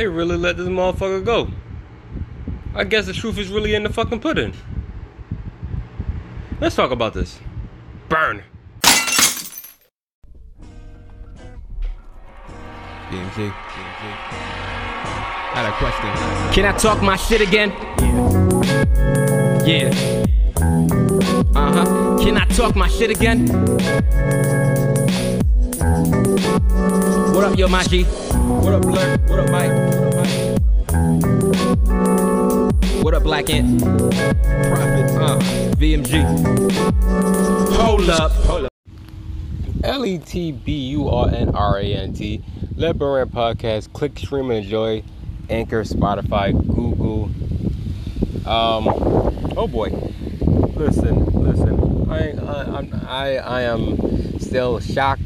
They really let this motherfucker go. I guess the truth is really in the fucking pudding. Let's talk about this. Burn. BMG. I had a question. Can I talk my shit again? Yeah. Yeah. Uh huh. Can I talk my shit again? What up, yo, Maji? What up, Blur? What up, Mike? What up, Mike? What up, Black Ant? Prophet. Uh, VMG. Hold up. Hold up. L E T B U R N R A N T. Let Burn Podcast. Click, stream, and enjoy. Anchor, Spotify, Google. Um. Oh boy. Listen, listen. I, I, I, I am still shocked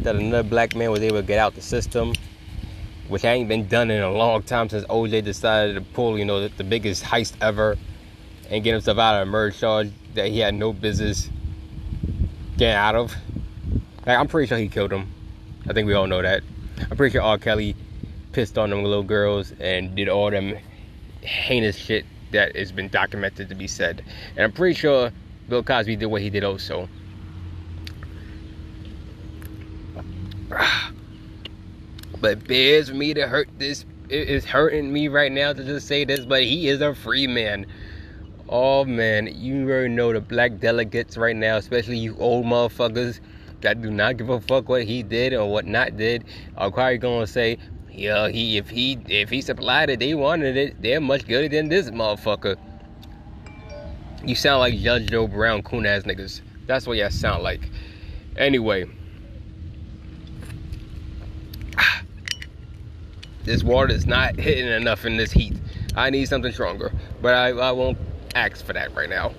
that another black man was able to get out the system, which ain't been done in a long time since OJ decided to pull, you know, the, the biggest heist ever and get himself out of a murder charge that he had no business getting out of. Like, I'm pretty sure he killed him. I think we all know that. I'm pretty sure R. Kelly pissed on them little girls and did all them heinous shit that has been documented to be said. And I'm pretty sure Bill Cosby did what he did also. But bears me to hurt this. It is hurting me right now to just say this, but he is a free man. Oh man, you already know the black delegates right now, especially you old motherfuckers that do not give a fuck what he did or what not did, are probably gonna say, yeah, he if he if he supplied it, they wanted it. They're much gooder than this motherfucker. You sound like Judge Joe Brown, coon ass niggas. That's what y'all sound like. Anyway. This water is not hitting enough in this heat. I need something stronger. But I, I won't ask for that right now.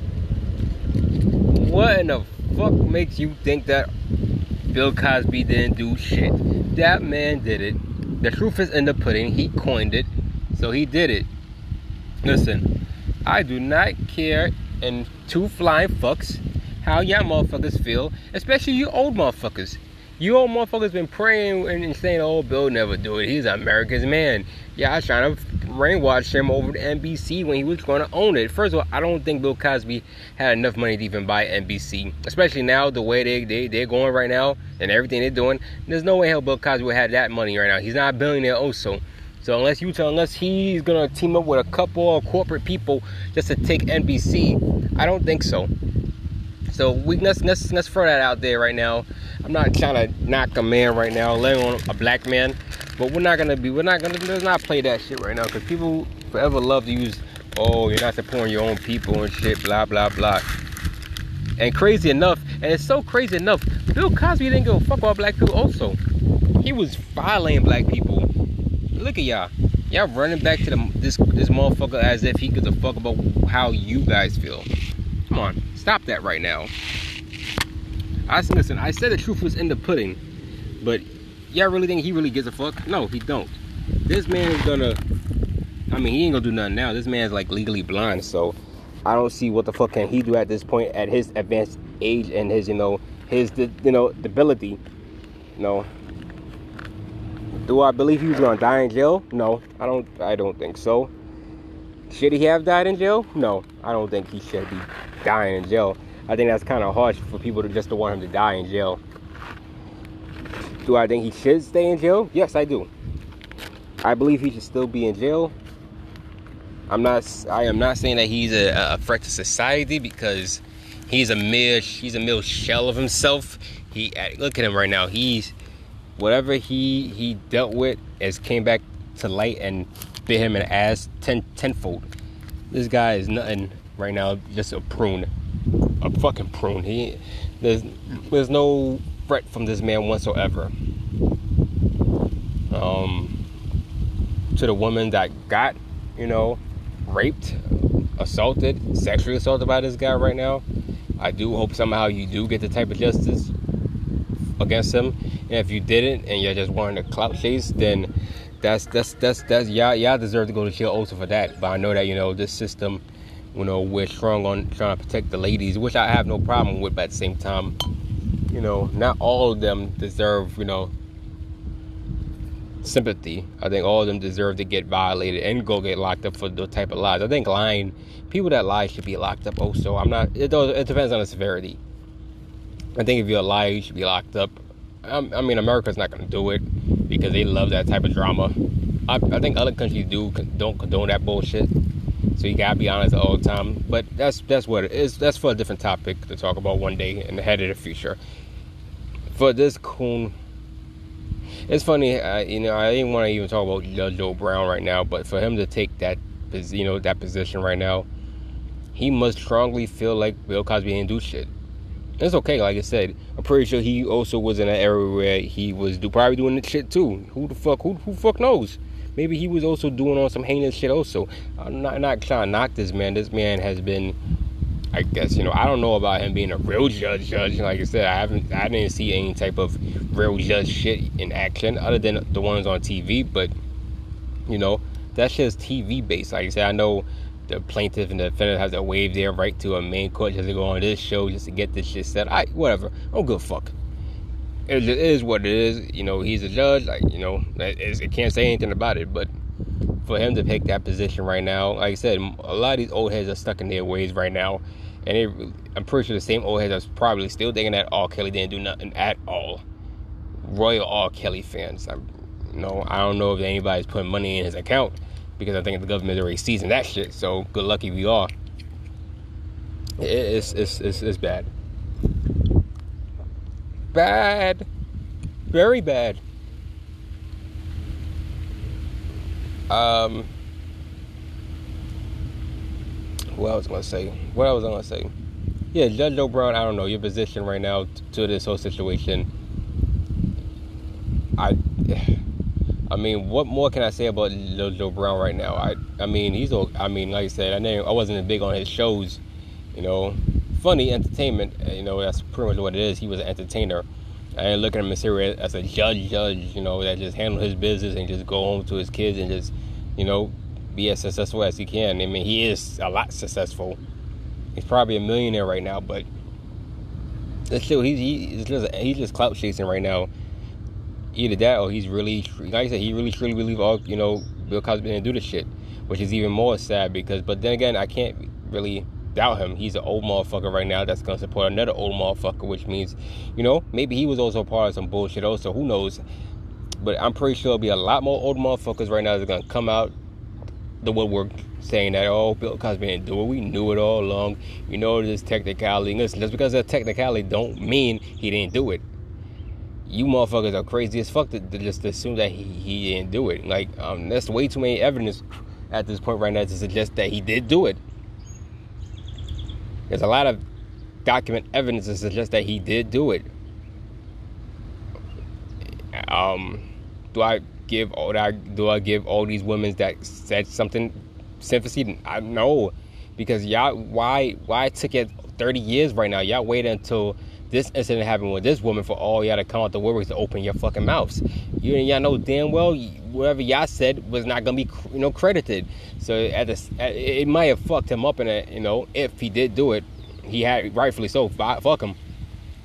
What in the fuck makes you think that Bill Cosby didn't do shit? That man did it. The truth is in the pudding. He coined it. So he did it. Listen, I do not care in two flying fucks how y'all motherfuckers feel, especially you old motherfuckers. You old motherfuckers been praying and saying, "Oh, Bill never do it. He's America's man." Yeah, I was trying to brainwash him over to NBC when he was going to own it. First of all, I don't think Bill Cosby had enough money to even buy NBC, especially now the way they they they're going right now and everything they're doing. There's no way hell Bill Cosby would have that money right now. He's not a billionaire also. So unless you tell, unless he's gonna team up with a couple of corporate people just to take NBC, I don't think so. So we let's let's let's throw that out there right now. I'm not trying to knock a man right now, let alone a black man. But we're not gonna be, we're not gonna, let's not play that shit right now, because people forever love to use, oh, you're not supporting your own people and shit, blah blah blah. And crazy enough, and it's so crazy enough, Bill Cosby didn't give a fuck about black people. Also, he was violating black people. Look at y'all, y'all running back to the, this this motherfucker as if he gives a fuck about how you guys feel. Come on, stop that right now. I listen. I said the truth was in the pudding, but y'all really think he really gives a fuck? No, he don't. This man is gonna. I mean, he ain't gonna do nothing now. This man's like legally blind, so I don't see what the fuck can he do at this point at his advanced age and his, you know, his, you know, debility. You know. Do I believe he was gonna die in jail? No, I don't. I don't think so. Should he have died in jail? No, I don't think he should be dying in jail. I think that's kind of harsh for people to just to want him to die in jail. Do I think he should stay in jail? Yes, I do. I believe he should still be in jail. I'm not. I am not saying that he's a, a threat to society because he's a mere he's a mere shell of himself. He look at him right now. He's whatever he he dealt with has came back to light and bit him in the ass ten tenfold. This guy is nothing right now. Just a prune a fucking prune. He there's there's no threat from this man whatsoever. Um, to the woman that got, you know, raped, assaulted, sexually assaulted by this guy right now. I do hope somehow you do get the type of justice against him. And if you didn't and you're just wanting to clout chase, then that's that's that's that's y'all y'all deserve to go to jail also for that. But I know that you know this system you know, we're strong on trying to protect the ladies, which I have no problem with, but at the same time, you know, not all of them deserve, you know, sympathy. I think all of them deserve to get violated and go get locked up for the type of lies. I think lying, people that lie should be locked up also. I'm not, it, it depends on the severity. I think if you're a liar, you should be locked up. I, I mean, America's not going to do it because they love that type of drama. I, I think other countries do don't condone that bullshit. So you gotta be honest all the time. But that's that's what it is. That's for a different topic to talk about one day in the head of the future. For this coon it's funny, uh, you know, I didn't want to even talk about Joe Brown right now, but for him to take that, you know, that position right now, he must strongly feel like Bill Cosby didn't do shit. It's okay, like I said. I'm pretty sure he also was in an era where he was do, probably doing the shit too. Who the fuck? Who who fuck knows? Maybe he was also doing on some heinous shit also. I'm not not trying to knock this man. This man has been I guess you know I don't know about him being a real judge. Judge, like I said, I haven't, I didn't see any type of real judge shit in action other than the ones on TV. But you know, that's just TV based. Like I said, I know the plaintiff and the defendant has to waive their right to a main court just to go on this show just to get this shit set. I whatever. I don't give a fuck. It is what it is. You know, he's a judge. Like you know, it can't say anything about it. But for him to take that position right now, like I said, a lot of these old heads are stuck in their ways right now and it, I'm pretty sure the same old heads are probably still thinking that R. Kelly didn't do nothing at all. Royal R. Kelly fans. I'm, you know, I don't know if anybody's putting money in his account because I think the government already seasoned that shit. So good lucky we are. It's it's it's, it's bad. Bad. Very bad. Um what I was gonna say. What I was gonna say. Yeah, Judge Joe Brown. I don't know your position right now to this whole situation. I, I mean, what more can I say about Judge Joe Brown right now? I, I mean, he's. I mean, like I said, I know I wasn't as big on his shows. You know, funny entertainment. Eh, you know, that's pretty much what it is. He was an entertainer. I didn't look at him as, as a judge, judge. You know, that just handle his business and just go home to his kids and just, you know, be as successful as he can. I mean, he is a lot successful. He's probably a millionaire right now, but still, he's he's just he's just clout chasing right now. Either that, or he's really, like I said, he really truly believe all you know Bill Cosby didn't do the shit, which is even more sad because. But then again, I can't really doubt him. He's an old motherfucker right now that's gonna support another old motherfucker, which means, you know, maybe he was also part of some bullshit. Also, who knows? But I'm pretty sure there'll be a lot more old motherfuckers right now that's gonna come out the woodwork saying that oh Bill Cosby didn't do it. We knew it all along. You know this technicality. Listen, just because of technicality don't mean he didn't do it. You motherfuckers are crazy as fuck to, to just assume that he, he didn't do it. Like um, that's way too many evidence at this point right now to suggest that he did do it. There's a lot of document evidence to suggest that he did do it. Um, do I give all that? Do I give all these women that said something sympathy? I know because y'all why why it took it 30 years right now? Y'all waited until this incident happened with this woman for all y'all to come out the woodworks to open your fucking mouths. You and y'all know damn well whatever y'all said was not gonna be you know credited. So at this, it might have fucked him up in it, you know if he did do it, he had rightfully so. Fuck him.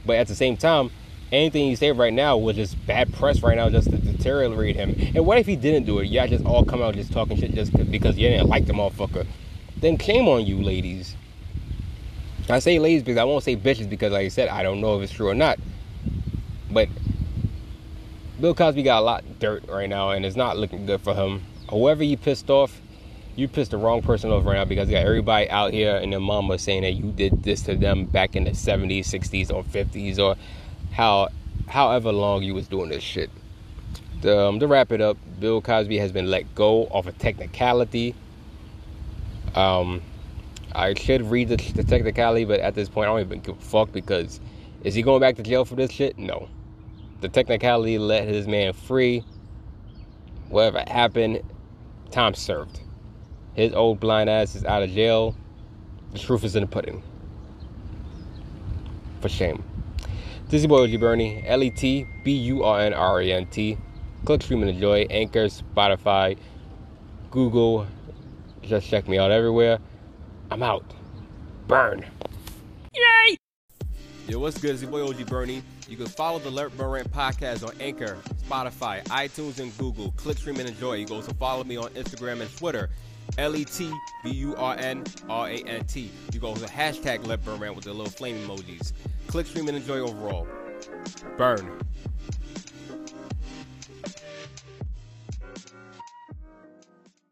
But at the same time, anything you say right now was just bad press right now just to deteriorate him. And what if he didn't do it? Y'all just all come out just talking shit just because you didn't like the motherfucker. Then shame on you, ladies. I say ladies because I won't say bitches because, like I said, I don't know if it's true or not. But Bill Cosby got a lot of dirt right now, and it's not looking good for him. Whoever you pissed off, you pissed the wrong person off right now because you got everybody out here and their mama saying that you did this to them back in the 70s, 60s, or 50s, or how however long you was doing this shit. The, um, to wrap it up, Bill Cosby has been let go of a technicality. Um, I should read the, the, technicality, but at this point, I don't even give a fuck because is he going back to jail for this shit? No. The technicality let his man free. Whatever happened, time served. His old blind ass is out of jail. The truth is in the pudding. For shame. This is boy OG Bernie, L E T B U R N R A N T. Click, stream, and enjoy. Anchor, Spotify, Google. Just check me out everywhere. I'm out. Burn. Yay! Yo, what's good? It's your boy OG Bernie. You can follow the Alert Burn podcast on Anchor, Spotify, iTunes, and Google. Click, stream, and enjoy. You can also follow me on Instagram and Twitter. L E T B U R N R A N T. You go to hashtag Let Burn Rant with the little flame emojis. Click, stream, and enjoy overall. Burn.